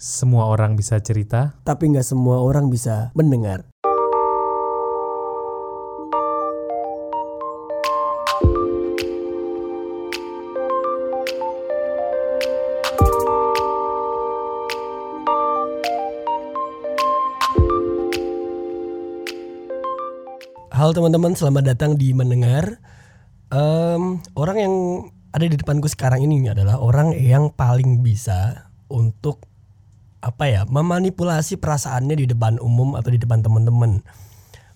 Semua orang bisa cerita. tapi nggak semua orang bisa mendengar. Halo teman-teman, selamat datang di mendengar. Em, orang yang ada di depanku sekarang ini adalah orang yang paling bisa untuk apa ya memanipulasi perasaannya di depan umum atau di depan teman-teman.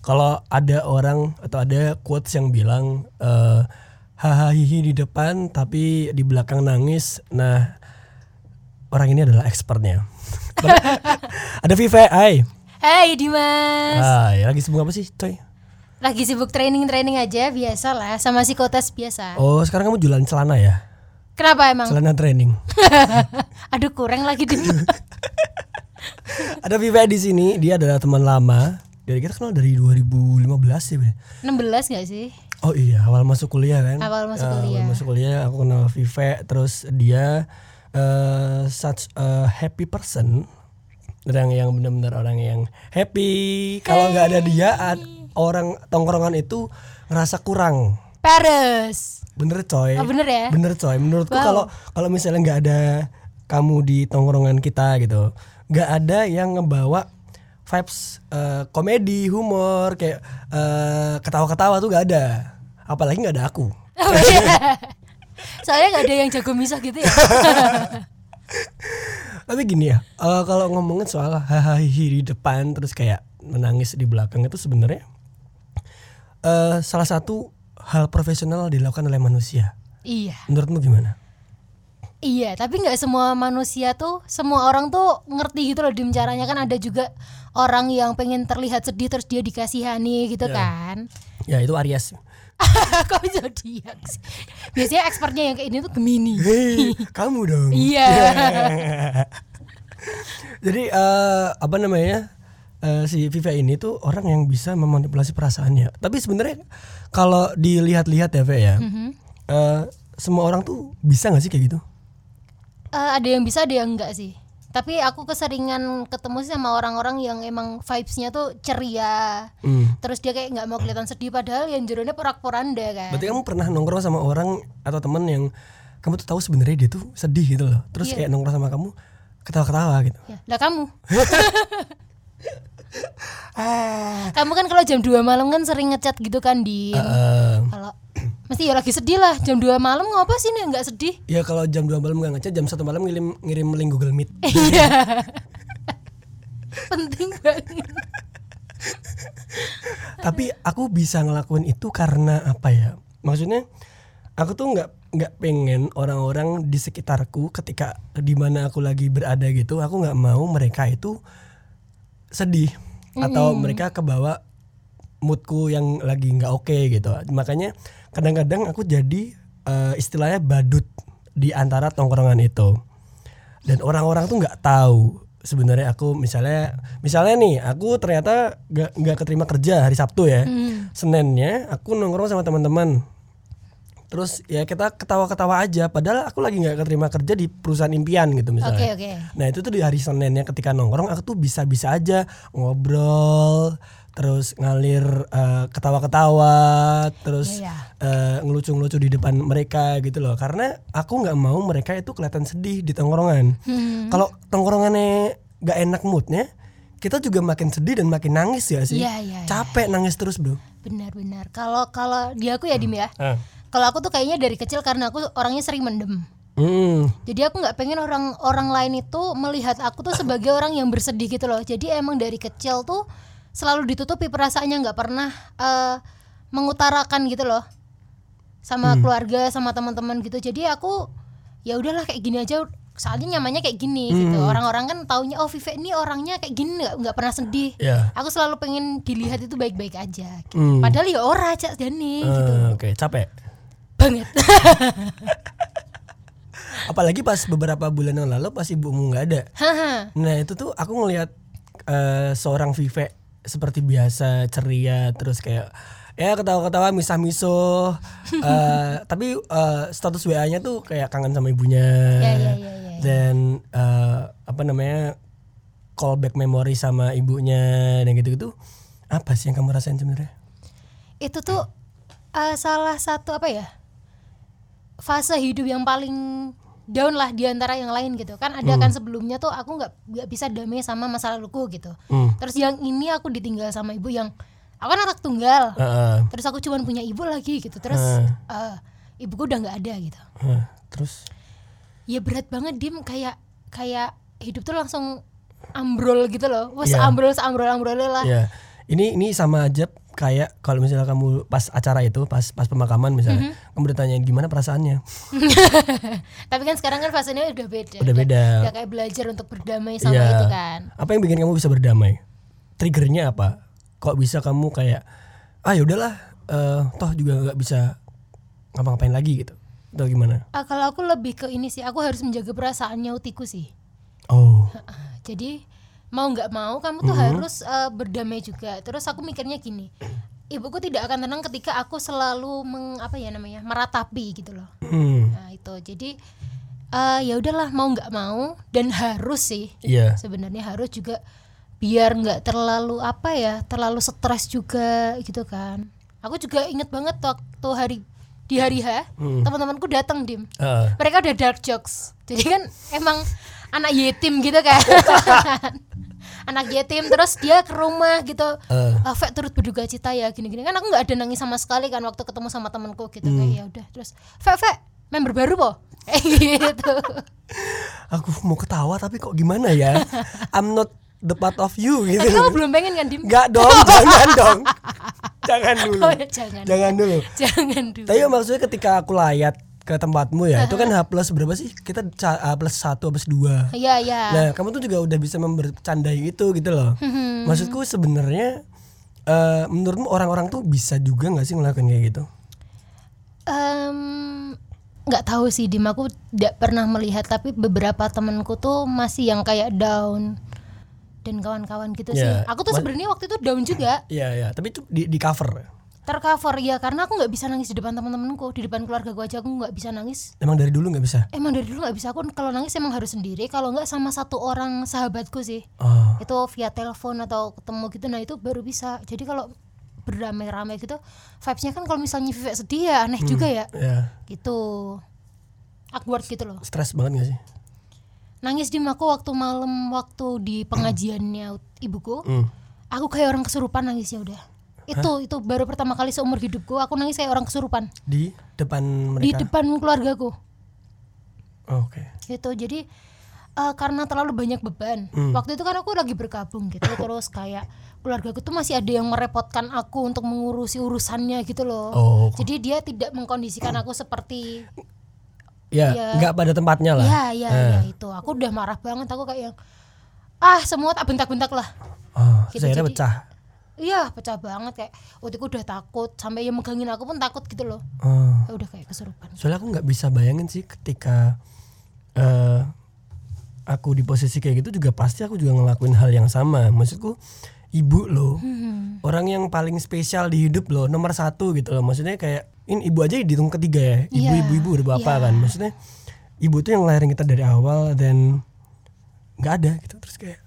Kalau ada orang atau ada quotes yang bilang eh hahaha di depan tapi di belakang nangis. Nah, orang ini adalah expertnya. ada Vive, hai. Hai Dimas, Hai, lagi sibuk apa sih, coy? lagi sibuk training-training aja biasa lah sama psikotes biasa. Oh, sekarang kamu jualan celana ya? Kenapa emang? Celana training. Aduh kurang lagi deh. ada Vive di sini, dia adalah teman lama. Dari kita kenal dari 2015 ya, Bre? 16 gak sih? Oh iya, awal masuk kuliah kan? Awal masuk Ya, kuliah. Awal masuk kuliah aku kenal Vive, terus dia eh, such a happy person. Orang yang benar-benar orang yang happy. Kalau nggak ada dia, orang tongkrongan itu ngerasa kurang. Paris. Bener coy. Oh, bener ya? Bener coy. Menurutku Wow. kalau kalau misalnya nggak ada kamu di tongkrongan kita gitu, nggak ada yang ngebawa vibes eh, komedi, humor, kayak eh, ketawa-ketawa tuh nggak ada. Apalagi nggak ada aku. Oh, iya. Soalnya gak ada yang jago misah gitu ya. Tapi gini ya, eh, kalau ngomongin soal hahaha di depan terus kayak menangis di belakang itu sebenarnya eh, salah satu hal profesional dilakukan oleh manusia. iya. Menurutmu gimana? Iya, tapi nggak semua manusia tuh, semua orang tuh ngerti gitu loh dim caranya kan ada juga orang yang pengen terlihat sedih terus dia dikasihani gitu kan. Ya itu Aries. Kok zodiak sih? Biasanya expertnya yang kayak ini tuh Gemini. Hei, kamu dong. Iya. Jadi eh, apa namanya eh, si Viva ini tuh orang yang bisa memanipulasi perasaannya. Tapi sebenarnya kalau dilihat-lihat ya, Viva ya, Mhm. eh, semua orang tuh bisa nggak sih kayak gitu? Eh, ada yang bisa, ada yang enggak sih. Tapi aku keseringan ketemu sih sama orang-orang yang emang vibes-nya tuh ceria. Hmm. Terus dia kayak nggak mau kelihatan sedih padahal yang jeronya porak-poranda kan. Berarti kamu pernah nongkrong sama orang atau temen yang kamu tuh tahu sebenarnya dia tuh sedih gitu loh. Terus Iya. kayak nongkrong sama kamu ketawa-ketawa gitu. Ya, lah kamu. Ah. kamu kan kalau jam 2 malam kan sering ngechat gitu kan di Eh, kalau mesti ya lagi sedih lah jam 2 malam ngapa sih nih nggak sedih? ya kalau jam 2 malam nggak ngechat, jam satu malam ngirim ngirim link Google Meet. Iya. Penting banget. tapi aku bisa ngelakuin itu karena apa ya maksudnya aku tuh nggak nggak pengen orang-orang di sekitarku ketika di mana aku lagi berada gitu aku nggak mau mereka itu sedih atau mereka kebawa moodku yang lagi nggak oke gitu. Makanya kadang-kadang aku jadi eh, istilahnya badut di antara tongkrongan itu. Dan orang-orang tuh nggak tahu sebenarnya aku misalnya misalnya nih aku ternyata nggak nggak keterima kerja hari Sabtu ya. Hmm. Seninnya aku nongkrong sama teman-teman terus ya kita ketawa-ketawa aja padahal aku lagi nggak keterima kerja di perusahaan impian gitu misalnya Oke, oke. nah itu tuh di hari Seninnya ketika nongkrong aku tuh bisa-bisa aja ngobrol terus ngalir eh, ketawa-ketawa terus Iya, eh, ngelucu-ngelucu di depan mereka gitu loh karena aku nggak mau mereka itu kelihatan sedih di tongkrongan Hmm. kalau tongkrongannya nggak enak moodnya kita juga makin sedih dan makin nangis ya sih Iya, iya, iya. capek nangis terus bro Benar-benar. Kalau kalau di aku ya Dim ya. Ah. Kalau aku tuh kayaknya dari kecil karena aku orangnya sering mendem. Hmm. Jadi aku nggak pengen orang orang lain itu melihat aku tuh sebagai orang yang bersedih gitu loh. Jadi emang dari kecil tuh selalu ditutupi perasaannya nggak pernah eh, mengutarakan gitu loh sama keluarga sama teman-teman gitu. Jadi aku ya udahlah kayak gini aja. Soalnya nyamannya kayak gini gitu. Orang-orang kan taunya oh Vive ini orangnya kayak gini nggak nggak pernah sedih. ya Aku selalu pengen dilihat itu baik-baik aja. Gitu. Hmm. Padahal ya ora aja Dani gitu. Eh, oke capek Banget. apalagi pas beberapa bulan yang lalu pas ibumu nggak ada. Nah itu tuh aku ngelihat eh, seorang Vive seperti biasa ceria terus kayak ya ketawa-ketawa misah-misuh eh, tapi eh, status WA-nya tuh kayak kangen sama ibunya. Ya, ya, ya, ya. dan eh, apa namanya callback memori sama ibunya dan gitu-gitu. Apa sih yang kamu rasain sebenarnya? Itu tuh eh, salah satu apa ya fase hidup yang paling down lah di antara yang lain gitu. Kan ada kan sebelumnya tuh aku nggak nggak bisa damai sama masa laluku gitu. Hmm. terus yang ini aku ditinggal sama ibu yang aku kan anak tunggal. Heeh. terus aku cuma punya ibu lagi gitu. Terus eh, ibuku udah nggak ada gitu. Heeh. terus? Ya berat banget dim. Kayak kayak hidup tuh langsung ambrol gitu loh. Wes Iya. ambrol ambrol ambrol lah. Ya ini ini sama aja kayak kalau misalnya kamu pas acara itu pas pas pemakaman misalnya Mhm. kamu ditanyain gimana perasaannya tapi kan sekarang kan fasenya udah beda Udah beda. udah kayak belajar untuk berdamai sama Iya. itu kan Apa yang bikin kamu bisa berdamai? Triggernya apa? Kok bisa kamu kayak ah ya udahlah, eh, toh juga nggak bisa ngapa-ngapain lagi gitu? Atau gimana? Ah, kalau aku lebih ke ini sih aku harus menjaga perasaannya utiku sih Oh, jadi mau nggak mau kamu tuh Mhm. harus eh, berdamai juga. Terus aku mikirnya gini ibuku tidak akan tenang ketika aku selalu meng, apa ya namanya meratapi gitu loh. Hmm, nah itu. Jadi eh, ya udahlah mau nggak mau dan harus sih iya, sebenarnya harus juga biar nggak terlalu apa ya terlalu stres juga gitu kan. Aku juga inget banget waktu hari di hari H Hmm. teman-temanku datang dim. Heeh. mereka udah dark jokes. Jadi kan emang anak yatim gitu kan anak yatim terus dia ke rumah gitu Eh. ah, Fek turut berduka cita ya gini-gini kan aku nggak ada nangis sama sekali kan waktu ketemu sama temanku gitu kayak Hmm. ya udah terus Fek Fek member baru po kayak gitu aku mau ketawa tapi kok gimana ya? I'm not the part of you gitu. tapi kamu belum pengen kan dim Enggak dong, jangan dong, jangan dulu, Oh, ya, jangan jangan dulu. jangan dulu Tapi maksudnya ketika aku layat ke tempatmu ya, itu kan H plus berapa sih? Kita H plus satu, H plus dua. Iya iya Nah, kamu tuh juga udah bisa membercandai itu gitu loh. Hmm. Maksudku sebenarnya eh menurutmu orang-orang tuh bisa juga nggak sih ngelakuin kayak gitu? Em, nggak tahu sih Dim aku tidak pernah melihat tapi beberapa temanku tuh masih yang kayak down dan kawan-kawan gitu sih Ya, aku tuh sebenarnya waktu itu down juga Iya ya, tapi itu di, di cover. Tercover ya karena aku nggak bisa nangis di depan teman-temanku. Di depan keluarga gue aja aku nggak bisa nangis. Emang dari dulu nggak bisa. emang dari dulu nggak bisa. Aku kalau nangis emang harus sendiri kalau nggak sama satu orang sahabatku sih. Oh, itu via telepon atau ketemu gitu nah itu baru bisa. Jadi kalau beramai-ramai gitu vibesnya kan kalau misalnya Vivek sedih ya aneh juga ya. ya, gitu. Awkward gitu loh. Stres banget gak sih? nangis di aku waktu malam waktu di pengajiannya ibuku Hmm. aku kayak orang kesurupan nangisnya udah itu itu baru pertama kali seumur hidupku aku nangis kayak orang kesurupan Di depan di mereka. depan keluargaku Oh, Oke. gitu jadi eh, karena terlalu banyak beban Hmm. waktu itu kan aku lagi berkabung gitu terus kayak keluargaku tuh masih ada yang merepotkan aku untuk mengurusi urusannya gitu loh Oh. jadi dia tidak mengkondisikan aku seperti Ya, Ya. nggak pada tempatnya lah. ya ya Eh. ya itu aku udah marah banget aku kayak yang ah semua tak bentak-bentak lah Oh, Gitu, jadi- pecah. Iya pecah banget kayak waktu itu udah takut sampai yang megangin aku pun takut gitu loh Oh. Ya udah kayak kesurupan Soalnya aku nggak bisa bayangin sih ketika eh aku di posisi kayak gitu juga pasti aku juga ngelakuin hal yang sama. Maksudku ibu loh, Hmm. orang yang paling spesial di hidup loh, nomor satu gitu loh. Maksudnya kayak ini ibu aja dihitung ketiga ya, Iya, ibu-ibu udah bapak iya. kan. Maksudnya ibu tuh yang ngelahirin kita dari awal dan nggak ada gitu terus kayak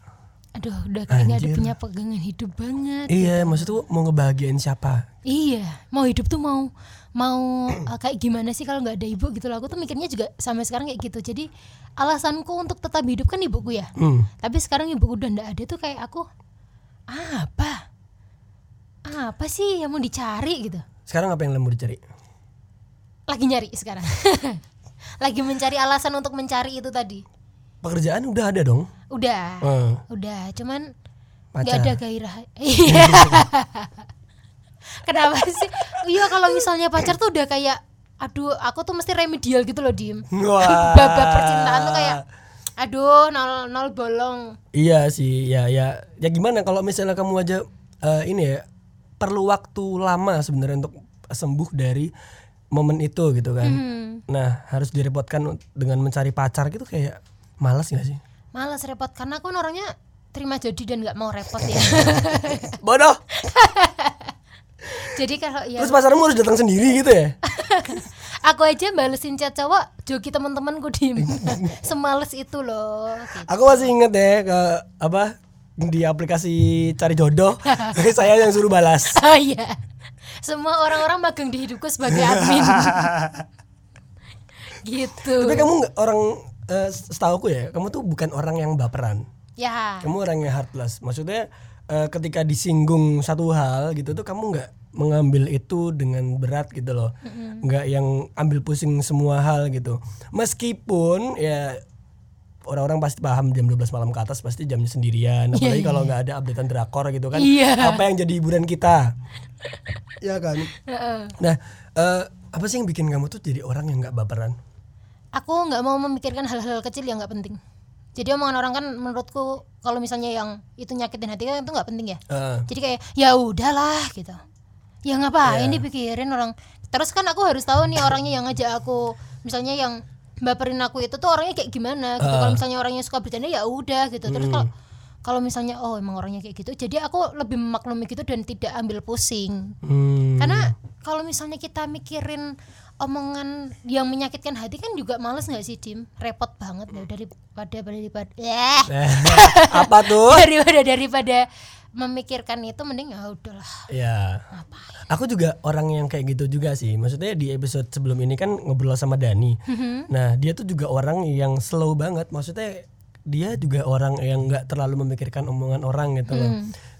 aduh udah kayak ada punya pegangan hidup banget iya maksudku mau ngebahagiain siapa Iya, mau hidup tuh mau mau uh, kayak gimana sih kalau nggak ada ibu gitu loh. Aku tuh mikirnya juga sampai sekarang kayak gitu. Jadi alasanku untuk tetap hidup kan ibuku ya. hmm. Tapi sekarang ibuku udah nggak ada tuh kayak aku apa? Apa sih yang mau dicari gitu? sekarang apa yang mau dicari Lagi nyari sekarang. Lagi mencari alasan untuk mencari itu tadi. Pekerjaan udah ada dong Udah, Eh, udah. Cuman nggak ada gairah. Iya. Kenapa sih? Iya kalau misalnya pacar tuh udah kayak aduh aku tuh mesti remedial gitu loh Dim babak percintaan tuh kayak aduh nol nol bolong Iya sih, ya ya ya gimana kalau misalnya kamu aja eh, ini ya perlu waktu lama sebenarnya untuk sembuh dari momen itu gitu kan. Hmm. Nah harus direpotkan dengan mencari pacar gitu kayak malas gak sih? malas repot karena aku kan orangnya terima jadi dan nggak mau repot ya Bodoh. jadi kalau ya Terus pacarmu harus datang sendiri gitu ya? aku aja balesin chat cowok joki teman-temanku di semales itu loh gitu. Aku masih inget ya ke apa di aplikasi cari jodoh saya yang suruh balas. oh iya semua orang-orang magang di hidupku sebagai admin gitu Tapi kamu orang eh, setahu ya, kamu tuh bukan orang yang baperan. ya Kamu orang yang heartless. Maksudnya eh, ketika disinggung satu hal gitu tuh kamu nggak mengambil itu dengan berat gitu loh. Nggak yang ambil pusing semua hal gitu. Meskipun ya orang-orang pasti paham jam 12 malam ke atas pasti jamnya sendirian apalagi kalau nggak ada updatean drakor gitu kan Iya. apa yang jadi hiburan kita ya kan Heeh. nah eh, apa sih yang bikin kamu tuh jadi orang yang nggak baperan aku nggak mau memikirkan hal-hal kecil yang nggak penting. Jadi omongan orang kan menurutku kalau misalnya yang itu nyakitin hati kan itu nggak penting ya. Eh, jadi kayak ya udahlah gitu. Ya ngapain Iya. dipikirin orang? Terus kan aku harus tahu nih orangnya yang ngajak aku. Misalnya yang baperin aku itu tuh orangnya kayak gimana gitu. Ah. kalau misalnya orangnya suka bercanda ya udah gitu. Terus Hmm. kalau kalau misalnya oh emang orangnya kayak gitu jadi aku lebih memaklumi gitu dan tidak ambil pusing. Hmm, karena kalau misalnya kita mikirin omongan yang menyakitkan hati kan juga males nggak sih Dim repot banget loh daripada daripada eh, eh, apa tuh daripada daripada memikirkan itu mending ya udahlah Ya. Aku juga orang yang kayak gitu juga sih. Maksudnya di episode sebelum ini kan ngobrol sama Dani. Nah, dia tuh juga orang yang slow banget. Maksudnya dia juga orang yang nggak terlalu memikirkan omongan orang gitu loh.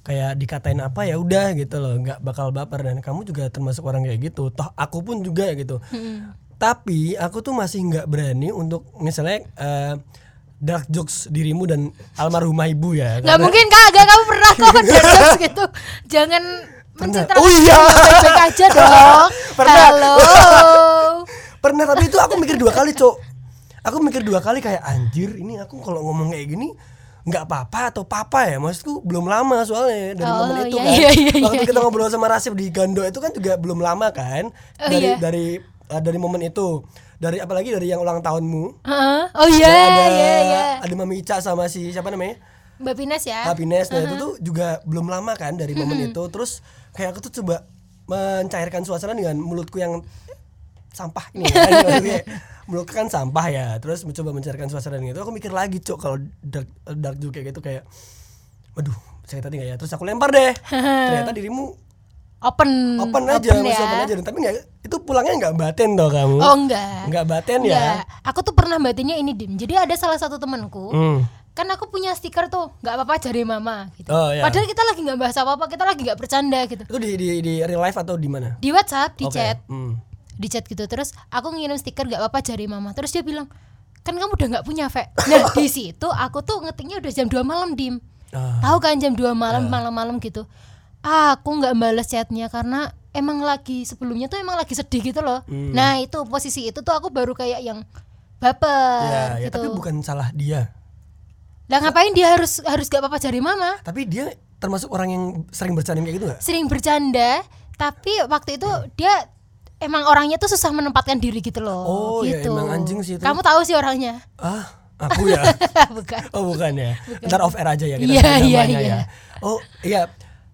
Kayak dikatain apa ya udah gitu loh, nggak bakal baper dan kamu juga termasuk orang kayak gitu. Toh aku pun juga gitu. Tapi aku tuh masih nggak berani untuk misalnya eh, dark jokes dirimu dan almarhumah ibu ya. nggak Karena- mungkin kagak kamu pernah kok dark jokes gitu jangan mencitrakan Oh iya. baik-baik aja dong Pernah. halo Pernah tapi itu aku mikir dua kali, Cok. Aku mikir dua kali kayak anjir, ini aku kalau ngomong kayak gini nggak apa-apa atau papa ya maksudku belum lama soalnya dari Oh, momen itu iya, kan. iya, iya, waktu iya, kita ngobrol sama Rasif di Gando itu kan juga belum lama kan Oh, dari iya. dari uh, dari momen itu. Dari apalagi dari yang ulang tahunmu. Heeh. oh iya ada iya iya ada Mami Ica sama si siapa namanya? Mbak Pines ya? Happiness nah itu tuh juga belum lama kan dari momen itu. Terus kayak aku tuh coba mencairkan suasana dengan mulutku yang sampah ini kan Mulutku kan sampah ya terus mencoba mencairkan suasana dengan itu aku mikir lagi cok kalau dark dark joke kayak gitu kayak waduh saya tadi nggak ya terus aku lempar deh ternyata dirimu open open aja masih open aja tapi nggak itu pulangnya nggak baten toh kamu ya. oh enggak nggak baten Enggak. ya aku tuh pernah batinnya ini dim jadi ada salah satu temanku hmm. kan aku punya stiker tuh nggak apa-apa jari mama gitu Oh, iya. padahal kita lagi nggak bahas apa-apa kita lagi nggak bercanda gitu itu di, di di real life atau di mana di WhatsApp di Oke. chat Hmm. Di chat gitu. Terus aku ngirim stiker nggak apa-apa jari mama. Terus dia bilang kan kamu udah nggak punya Ve nah di situ aku tuh ngetiknya udah jam 2 malam dim. Ah. tahu kan jam 2 malam malam-malam gitu. Aku nggak balas chatnya karena emang lagi sebelumnya tuh emang lagi sedih gitu loh. Hmm. nah itu posisi itu tuh aku baru kayak yang baper ya, ya gitu. tapi bukan salah dia. Lah ngapain dia harus harus gak apa-apa jari mama? Tapi dia termasuk orang yang sering bercanda kayak gitu gak? sering bercanda tapi waktu itu dia emang orangnya tuh susah menempatkan diri gitu loh Oh, ya gitu emang anjing sih itu. kamu tahu sih orangnya Ah, aku ya. bukan oh bukan ya. Ntar off air aja ya kita Iya, iya, namanya iya. ya. Oh iya.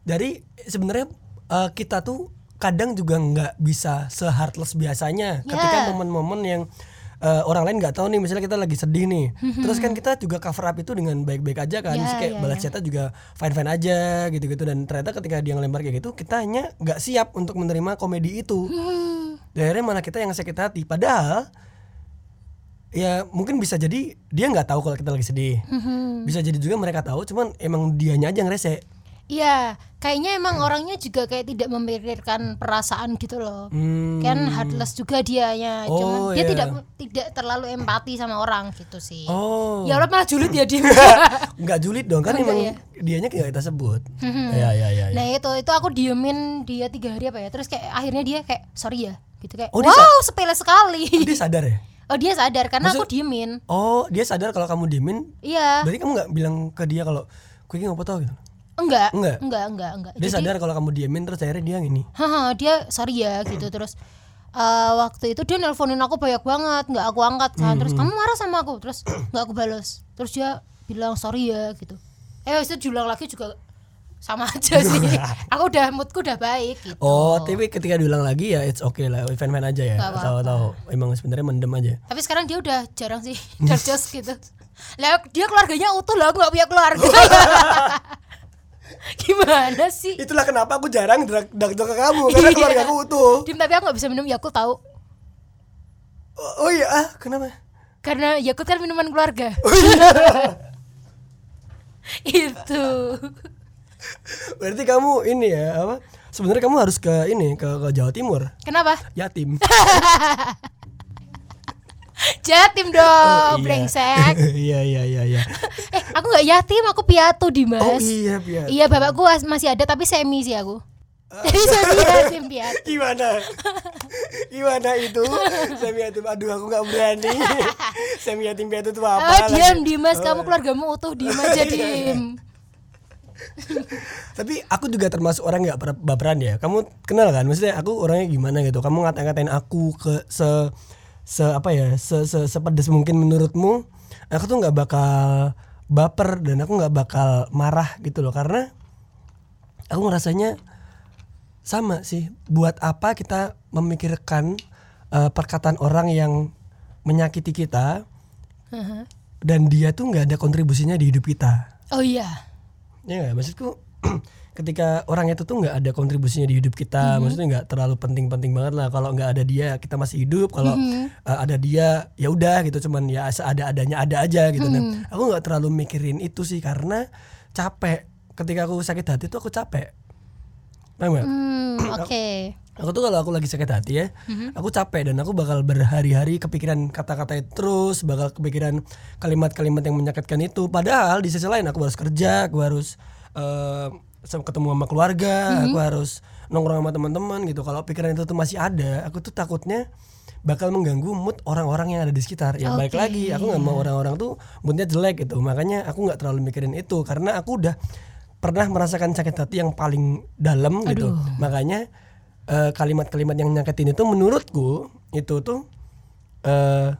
Dari sebenarnya eh, kita tuh kadang juga nggak bisa se-heartless biasanya ketika Ya. momen-momen yang eh, orang lain nggak tahu nih misalnya kita lagi sedih nih. Terus kan kita juga cover up itu dengan baik-baik aja kan. Terus kayak ya, balas ya. chatnya juga fine-fine aja gitu-gitu. Dan ternyata ketika dia ngelempar kayak gitu kita hanya nggak siap untuk menerima komedi itu. Hmm. dan akhirnya malah kita yang sakit hati. Padahal ya mungkin bisa jadi dia nggak tahu kalau kita lagi sedih. Hmm. bisa jadi juga mereka tahu cuman emang dianya aja yang rese. Iya, kayaknya emang orangnya juga kayak tidak memikirkan perasaan gitu loh. Hmm. Kan heartless juga dianya, Oh, cuman dia iya. tidak tidak terlalu empati sama orang gitu sih. oh Ya Allah malah julid ya dia. nggak julid dong kan Oh, emang enggak dianya nggak kita sebut ya ya ya, ya. nah itu itu aku diemin dia tiga hari apa ya, terus kayak akhirnya dia kayak sorry ya, gitu kayak Oh, dia wow sepele sekali. dia sadar ya Oh dia sadar karena Maksud- aku diemin. oh dia sadar kalau kamu diemin Iya, berarti kamu nggak bilang ke dia kalau gue ini ngapa tau gitu enggak, Enggak? enggak, enggak, enggak. dia sadar kalau kamu diemin terus akhirnya dia gini haha dia sorry ya gitu. Terus eh, waktu itu dia nelponin aku banyak banget nggak aku angkat kan. Terus kamu marah sama aku terus nggak aku balas terus dia bilang sorry ya gitu. Eh itu diulang lagi juga sama aja sih. Aku udah moodku udah baik gitu. Oh, tapi ketika diulang lagi ya it's okay lah, fan fan aja ya. Nggak apa-apa. Tahu-tahu emang sebenarnya mendem aja. tapi sekarang dia udah jarang sih darjos gitu. Lah dia keluarganya utuh lah aku gak punya keluarga gimana sih Itulah kenapa aku jarang drag drag ke kamu karena Iya. keluarga aku utuh. Dim tapi aku gak bisa minum Yakult tahu Oh, oh iya, ah, kenapa? karena Yakult kan minuman keluarga itu Berarti kamu ini ya apa? Sebenarnya kamu harus ke ini ke, ke Jawa Timur. kenapa Yatim. jatim dong Oh, iya. brengsek Iya iya iya iya. eh aku nggak yatim aku piatu Dimas Oh iya biar. iya bapakku as- masih ada tapi semi sih aku jadi semi yatim piatu Gimana? Gimana itu? Semi yatim. Aduh aku nggak berani. Semi yatim piatu itu apa? oh diam Dimas kamu keluargamu utuh diam aja dim Tapi aku juga termasuk orang nggak per- baperan ya. Kamu kenal kan? Maksudnya aku orangnya gimana gitu. Kamu ngata-ngatain aku ke se se apa ya? Se, se sepedes mungkin menurutmu. Aku tuh nggak bakal baper dan aku nggak bakal marah gitu loh karena aku ngerasanya sama sih. Buat apa kita memikirkan eh, perkataan orang yang menyakiti kita dan dia tuh nggak ada kontribusinya di hidup kita. oh iya Ya maksudku ketika orang itu tuh nggak ada kontribusinya di hidup kita, maksudnya nggak terlalu penting-penting banget lah. Kalau nggak ada dia kita masih hidup, kalau uh, ada dia ya udah gitu, cuman ya ada adanya ada aja gitu. Nah, aku nggak terlalu mikirin itu sih karena capek. Ketika aku sakit hati tuh aku capek. Paham hmm, oke Aku tuh kalau aku lagi sakit hati ya, aku capek dan aku bakal berhari-hari kepikiran kata-kata itu terus, bakal kepikiran kalimat-kalimat yang menyakitkan itu. Padahal di sisi lain aku harus kerja, aku harus eh, ketemu sama keluarga, aku harus nongkrong sama teman-teman gitu. Kalau pikiran itu tuh masih ada, aku tuh takutnya bakal mengganggu mood orang-orang yang ada di sekitar. Ya balik Oke, lagi, aku nggak mau orang-orang tuh moodnya jelek gitu. Makanya aku nggak terlalu mikirin itu karena aku udah pernah merasakan sakit hati yang paling dalam gitu. Makanya eh, kalimat-kalimat yang nyakitin itu menurutku itu tuh eh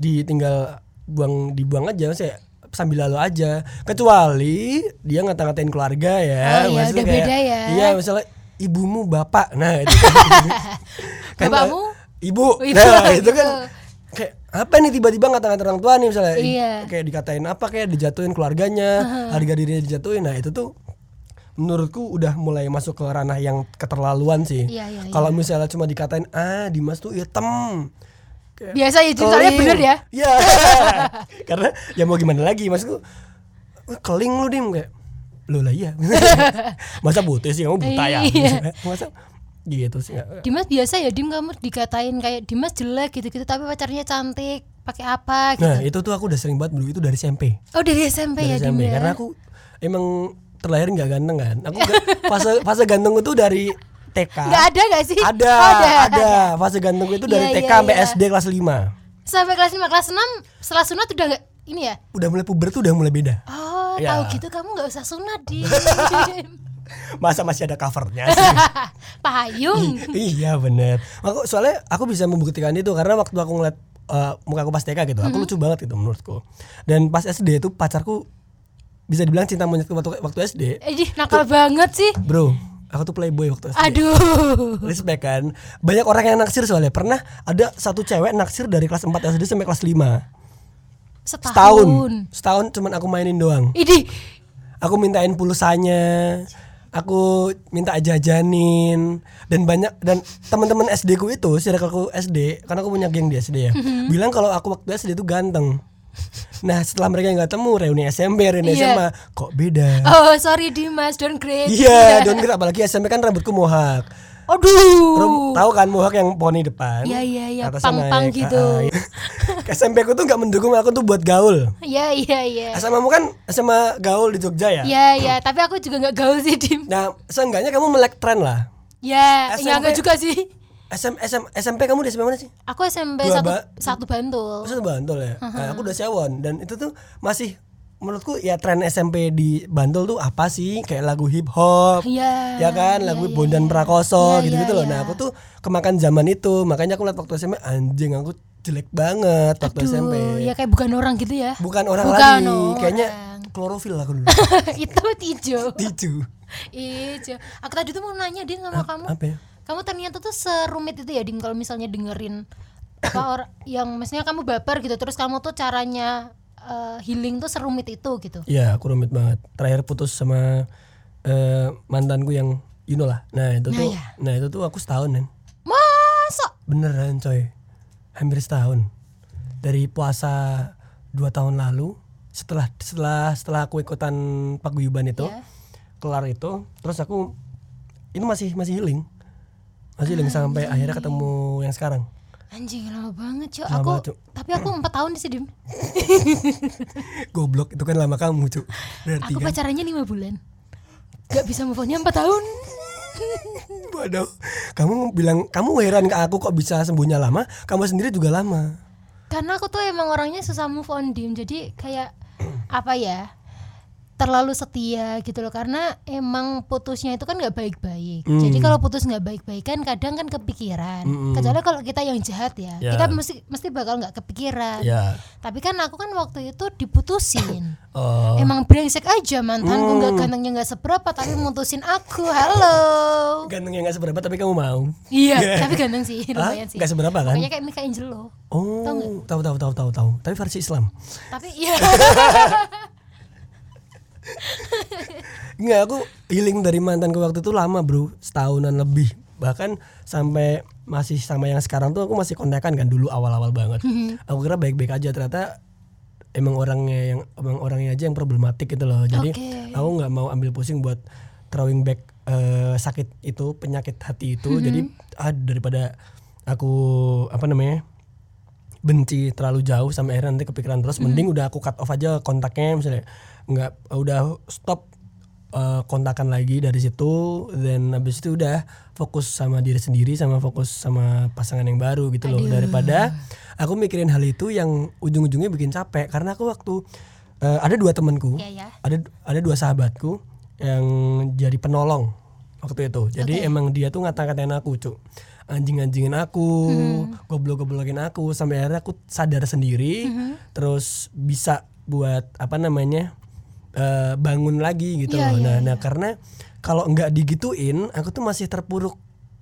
ditinggal buang dibuang aja saya sambil lalu aja. Kecuali dia ngata-ngatain keluarga ya. Oh iya, maksudnya udah beda ya. iya misalnya ibumu bapak. Nah itu kan, kan, Bapakmu? ibu. Ibu, nah itu gitu. kan kayak apa nih tiba-tiba ngata-ngatain orang tua nih misalnya? Iya. kayak dikatain apa kayak dijatuhin keluarganya harga dirinya dijatuhin. Nah itu tuh menurutku udah mulai masuk ke ranah yang keterlaluan sih. Iya, iya, kalau misalnya cuma dikatain ah Dimas tuh hitam Kayak biasa ya Dim, soalnya keling. bener ya. Iya. karena ya mau gimana lagi maksudku "Wah, keling lu dim kayak lu lah iya. Masa putih sih kamu buta ya? Iya. masa gitu sih Dimas biasa ya Dim kamu dikatain kayak Dimas jelek gitu-gitu tapi pacarnya cantik pakai apa gitu. Nah itu tuh aku udah sering banget dulu itu dari SMP oh dari SMP dari ya Dim SMP ya? karena aku emang terlahir nggak ganteng kan. Aku fase fase ganteng itu dari TK nggak ada nggak sih? Ada, Oh, ada. Fase ganteng itu dari Iya, TK iya, sampai iya. SD kelas 5 sampai kelas 5 kelas 6 setelah sunat udah nggak ini ya? Udah mulai puber tuh udah mulai beda. Oh Ya. tahu gitu kamu nggak usah sunat Dim. Masa masih ada covernya sih? Payung. Iya bener. Aku soalnya aku bisa membuktikan itu karena waktu aku ngeliat uh, muka aku pas TK gitu aku lucu banget gitu menurutku. Dan pas SD itu pacarku bisa dibilang cinta monyetku waktu, waktu SD eh di, nakal banget sih. Bro aku tuh playboy waktu SD aduh. Respect kan? Banyak orang yang naksir soalnya. Pernah ada satu cewek naksir dari kelas 4 SD sampai kelas 5 setahun, setahun. Setahun cuman aku mainin doang. Idi, aku mintain pulsanya. Aku minta jajanin. Dan banyak dan teman-teman SD ku itu circleku SD karena aku punya geng di SD ya. Mhm. bilang kalau aku waktu SD itu ganteng nah setelah mereka nggak temu reuni SMP reuni Iya. SMA kok beda oh sorry Dimas downgrade iya don't kira apalagi SMP kan rambutku mohak aduh Rum- tahu kan mohak yang poni depan Iya, iya, iya, pang-pang gitu. Ah, iya. SMP ku tuh nggak mendukung aku tuh buat gaul Iya iya iya. SMA mu kan SMA gaul di Jogja ya Iya iya, tapi aku juga nggak gaul sih Dim. nah seenggaknya kamu melek tren lah Ya, SMP. ya enggak juga sih. SM, SM, SMP kamu di SMP mana sih? Aku SMP Dua satu ba- satu Bantul. Maksudnya Bantul ya? Nah, aku udah Sewon dan itu tuh masih menurutku ya tren SMP di Bantul tuh apa sih? Kayak lagu hip hop. Iya. Ya kan, lagu iya, Bondan iya. Prakoso Iya, gitu-gitu iya, loh. Nah, iya. aku tuh kemakan zaman itu. Makanya aku lihat waktu SMP anjing aku jelek banget waktu Aduh, SMP. ya kayak bukan orang gitu ya. Bukan orang Bukan lagi, orang. kayaknya klorofil aku dulu. itu hijau. Tiju. Ih, Jo. aku tadi tuh mau nanya dia sama kamu. Apa ya? Kamu ternyata tuh serumit itu ya, Dim kalau misalnya dengerin apa or- yang maksudnya kamu baper gitu terus kamu tuh caranya eh, healing tuh serumit itu gitu. Iya, aku rumit banget. Terakhir putus sama eh, mantanku yang you know lah. Nah, itu Nah, tuh ya. nah itu tuh aku setahun kan. Masa? Beneran coy. Hampir setahun. Dari puasa dua tahun lalu setelah setelah setelah aku ikutan paguyuban itu Ya. kelar itu terus aku itu masih masih healing masih healing sampai akhirnya ketemu yang sekarang Anjing lama banget. Lama Aku Cuk. tapi aku empat tahun sih, Dim. goblok itu kan lama kamu cu berarti Aku kan pacarannya lima bulan. Gak bisa move on-nya empat tahun. waduh kamu bilang kamu heran ke aku kok bisa sembuhnya lama kamu sendiri juga lama Karena aku tuh emang orangnya susah move on, Dim. Jadi kayak apa ya? Terlalu setia gitu loh karena emang putusnya itu kan nggak baik-baik. Hmm. jadi kalau putus nggak baik-baik kan kadang kan kepikiran. Kecuali kalau kita yang jahat ya Ya. kita mesti mesti bakal nggak kepikiran. Ya. Tapi kan aku kan waktu itu diputusin. Oh. Emang brengsek aja mantanku nggak gantengnya nggak seberapa tapi mutusin aku. Halo. Gantengnya nggak seberapa tapi kamu mau. Iya tapi ganteng sih lumayan sih. Nggak seberapa kan? Pokoknya kayak Mika Angelo oh tahu tahu tahu tahu tahu. Tapi versi Islam. Tapi iya Nggak, aku healing dari mantanku waktu itu lama bro. Setahunan lebih. Bahkan sampai masih sama yang sekarang tuh aku masih kontekan kan dulu awal-awal banget. Aku kira baik-baik aja. Ternyata Emang orangnya yang emang orangnya aja yang problematik gitu loh. Jadi Oke. aku nggak mau ambil pusing buat throwing back eh, sakit itu penyakit hati itu. Jadi ah, daripada aku apa namanya benci terlalu jauh sampai akhirnya nanti kepikiran terus mending udah aku cut off aja kontaknya misalnya nggak udah stop uh, kontakan lagi dari situ dan habis itu udah fokus sama diri sendiri sama fokus sama pasangan yang baru gitu loh daripada aku mikirin hal itu yang ujung-ujungnya bikin capek karena aku waktu uh, ada dua temanku Iya, ya. ada ada dua sahabatku yang jadi penolong waktu itu. Jadi emang dia tuh ngata-ngatain aku, Cuk. Anjing-anjingin aku, goblok-goblokin aku sampai akhirnya aku sadar sendiri terus bisa buat apa namanya? eh, bangun lagi gitu Iya, loh. iya, Nah, nah karena kalau nggak digituin, aku tuh masih terpuruk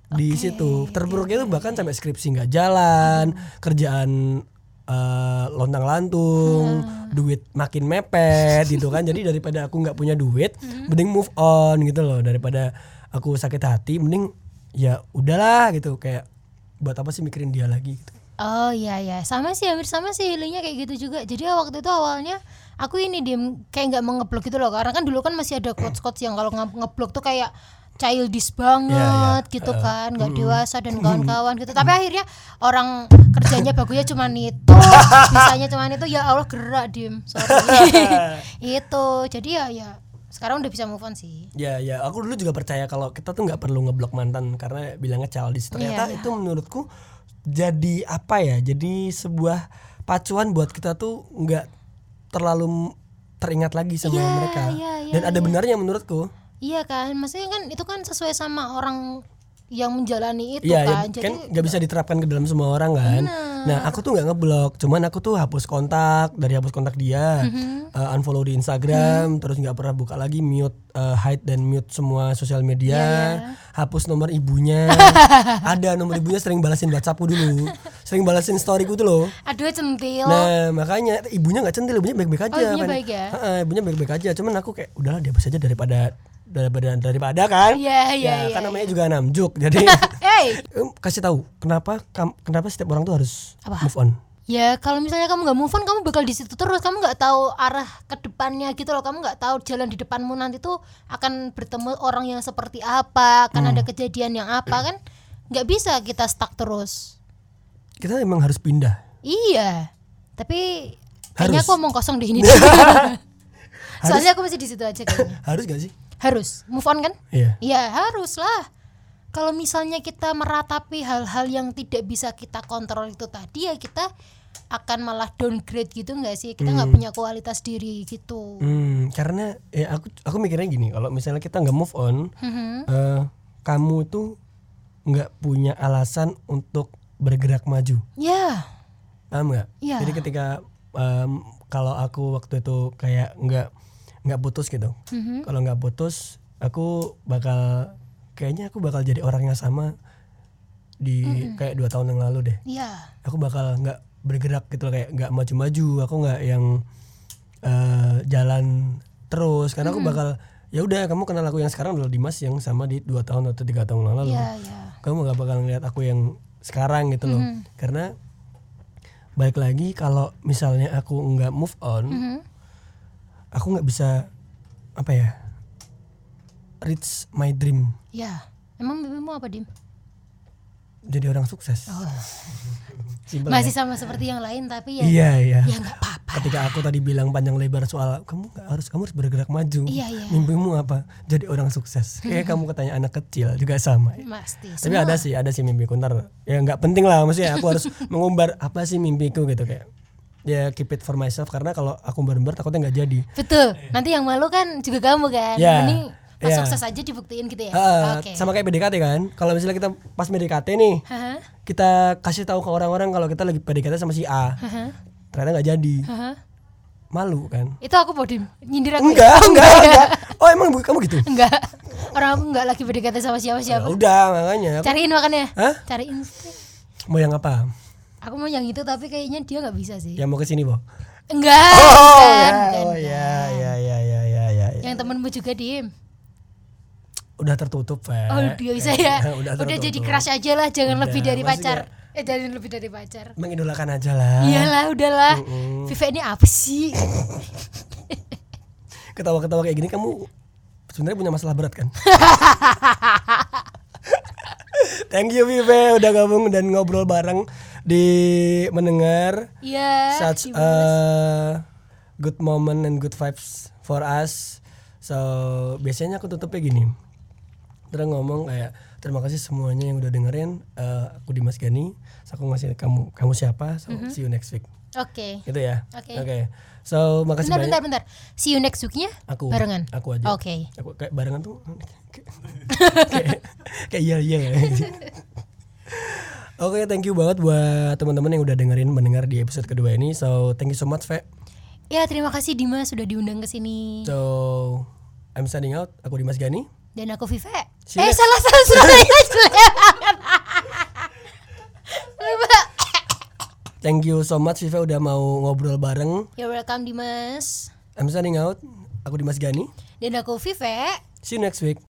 di situ. Terpuruknya tuh bahkan sampai skripsi nggak jalan, kerjaan eh, lontang lantung, duit makin mepet gitu kan. Jadi daripada aku nggak punya duit, mending move on gitu loh. Daripada aku sakit hati, mending ya udahlah gitu kayak buat apa sih mikirin dia lagi gitu. Oh iya ya, sama sih hampir sama sih healingnya kayak gitu juga. Jadi waktu itu awalnya aku ini diem kayak nggak mau ngeblok gitu loh, karena kan dulu kan masih ada quotes quotes yang kalau nge- ngeblok tuh kayak childish banget gitu kan, nggak dewasa dan kawan-kawan gitu. Tapi akhirnya orang kerjanya bagusnya cuma itu, bisanya cuma itu. Ya Allah gerak diem, sorry. itu, jadi ya ya sekarang udah bisa move on sih. Ya ya, aku dulu juga percaya kalau kita tuh nggak perlu ngeblok mantan karena bilangnya childish. Ternyata Iya. itu menurutku jadi apa ya? Jadi sebuah pacuan buat kita tuh nggak terlalu teringat lagi sama Iya, mereka. iya, iya, Dan ada benarnya menurutku. Iya kan, maksudnya kan itu kan sesuai sama orang yang menjalani itu Iya, ya, kan. Jadi kan nggak bisa diterapkan ke dalam semua orang kan. Nah, aku tuh nggak ngeblok, cuman aku tuh hapus kontak dari hapus kontak dia, Mm-hmm. eh, unfollow di Instagram, terus nggak pernah buka lagi, mute, eh, hide dan mute semua sosial media, Iya, hapus nomor ibunya, ada nomor ibunya sering balasin WhatsAppku dulu, sering balasin storyku tuh loh. aduh centil. Nah makanya ibunya nggak centil, ibunya baik-baik aja. Oh, ibunya Fan. baik ya? Heeh, ibunya baik-baik aja, cuman aku kayak udahlah dia saja daripada daripada daripada kan. Iya, iya, Ya, iya, kan namanya juga namjuk, jadi Hey, kasih tahu kenapa kam- kenapa setiap orang tuh harus Apa? move on ya kalau misalnya kamu nggak move on, kamu bakal di situ terus. Kamu nggak tahu arah ke depannya gitu loh. Kamu nggak tahu jalan di depanmu nanti tuh akan bertemu orang yang seperti apa, akan Hmm. ada kejadian yang apa kan? Nggak bisa kita stuck terus. kita emang harus pindah Iya, tapi kayaknya Harus. aku omong kosong di ini. Soalnya aku masih di situ aja kayaknya. harus gak sih Harus move on kan? iya Ya harus lah. Kalau misalnya kita meratapi hal-hal yang tidak bisa kita kontrol itu tadi ya kita akan malah downgrade gitu nggak sih? Kita nggak punya kualitas diri gitu. hmm, karena ya aku aku mikirnya gini kalau misalnya kita nggak move on Mhm. eh, kamu tuh nggak punya alasan untuk bergerak maju Ya, paham nggak Iya. jadi ketika em, kalau aku waktu itu kayak nggak nggak putus gitu Mhm. kalau nggak putus aku bakal kayaknya aku bakal jadi orang yang sama di kayak dua tahun yang lalu deh Iya. aku bakal nggak bergerak gitu loh kayak nggak maju-maju aku nggak yang eh, jalan terus karena aku bakal ya udah kamu kenal aku yang sekarang adalah Dimas yang sama di dua tahun atau tiga tahun yang lalu Iya, iya. kamu gak bakal ngeliat aku yang sekarang gitu loh Mhm. karena balik lagi kalau misalnya aku nggak move on Mhm. Aku nggak bisa apa ya reach my dream Iya. Emang mimpimu apa, Dim? jadi orang sukses Simpel Masih ya? sama seperti yang lain tapi ya iya iya ya nggak apa-apa. ketika aku tadi bilang panjang lebar soal kamu nggak harus kamu harus bergerak maju Iya, iya. mimpimu apa jadi orang sukses kayak kamu ketanya anak kecil juga sama Pasti. tapi ada sih ada sih mimpiku ntar ya nggak penting lah maksudnya aku harus mengumbar apa sih mimpiku gitu kayak ya keep it for myself karena kalau aku umbar-umbar takutnya nggak jadi Betul. Nanti yang malu kan juga kamu kan. Ya, Mending pas ya. sukses aja dibuktiin gitu ya. Ah, Oke. sama kayak PDKT kan kalau misalnya kita pas PDKT nih Haha. kita kasih tahu ke orang-orang kalau kita lagi PDKT sama si A Haha. ternyata nggak jadi Haha. malu kan Itu aku Podim. Nyindir aku. ya? enggak enggak enggak oh emang kamu gitu Enggak. Orang aku enggak lagi berdekatan sama ya siapa-siapa. udah makanya aku- Cariin makannya. Hah? Cariin. mau yang apa Aku mau yang itu tapi kayaknya dia nggak bisa sih. yang mau ke sini boh Enggak. oh bukan, ya oh ya ya ya ya ya ya, ya. Yang temenmu juga Dim. udah tertutup Fe. Oh dia bisa ya. udah, Udah, jadi crush aja lah, jangan Udah, lebih dari pacar. Eh jangan lebih dari pacar. mengidolakan aja lah Iyalah, udahlah. Mm-mm. Viva ini apa sih? ketawa-ketawa kayak gini kamu sebenarnya punya masalah berat kan Thank you Vive udah gabung dan ngobrol bareng di mendengar Iya. such a good moment and good vibes for us. So biasanya aku tutupnya gini. Terus ngomong kayak terima kasih semuanya yang udah dengerin. Eh, aku Dimas Gani. So, aku ngasih kamu kamu siapa? So see you next week. Oke. Gitu ya. Oke. Oke. So makasih Bentar, banyak. bentar, bentar. See you next weeknya? Aku Barengan? Aku aja. Oke. Aku kayak barengan tuh kayak kayak iya iya. Oke, thank you banget buat teman-teman yang udah dengerin mendengar di episode kedua ini. So, thank you so much, Fe. Ya, terima kasih Dimas sudah diundang ke sini. So, I'm signing out. Aku Dimas Gani. Dan aku Vive. Eh, salah salah salah. Lupa. Thank you so much, Viva udah mau ngobrol bareng. You're welcome Dimas. I'm signing out. Aku Dimas Gani. Dan aku Vive. See you next week.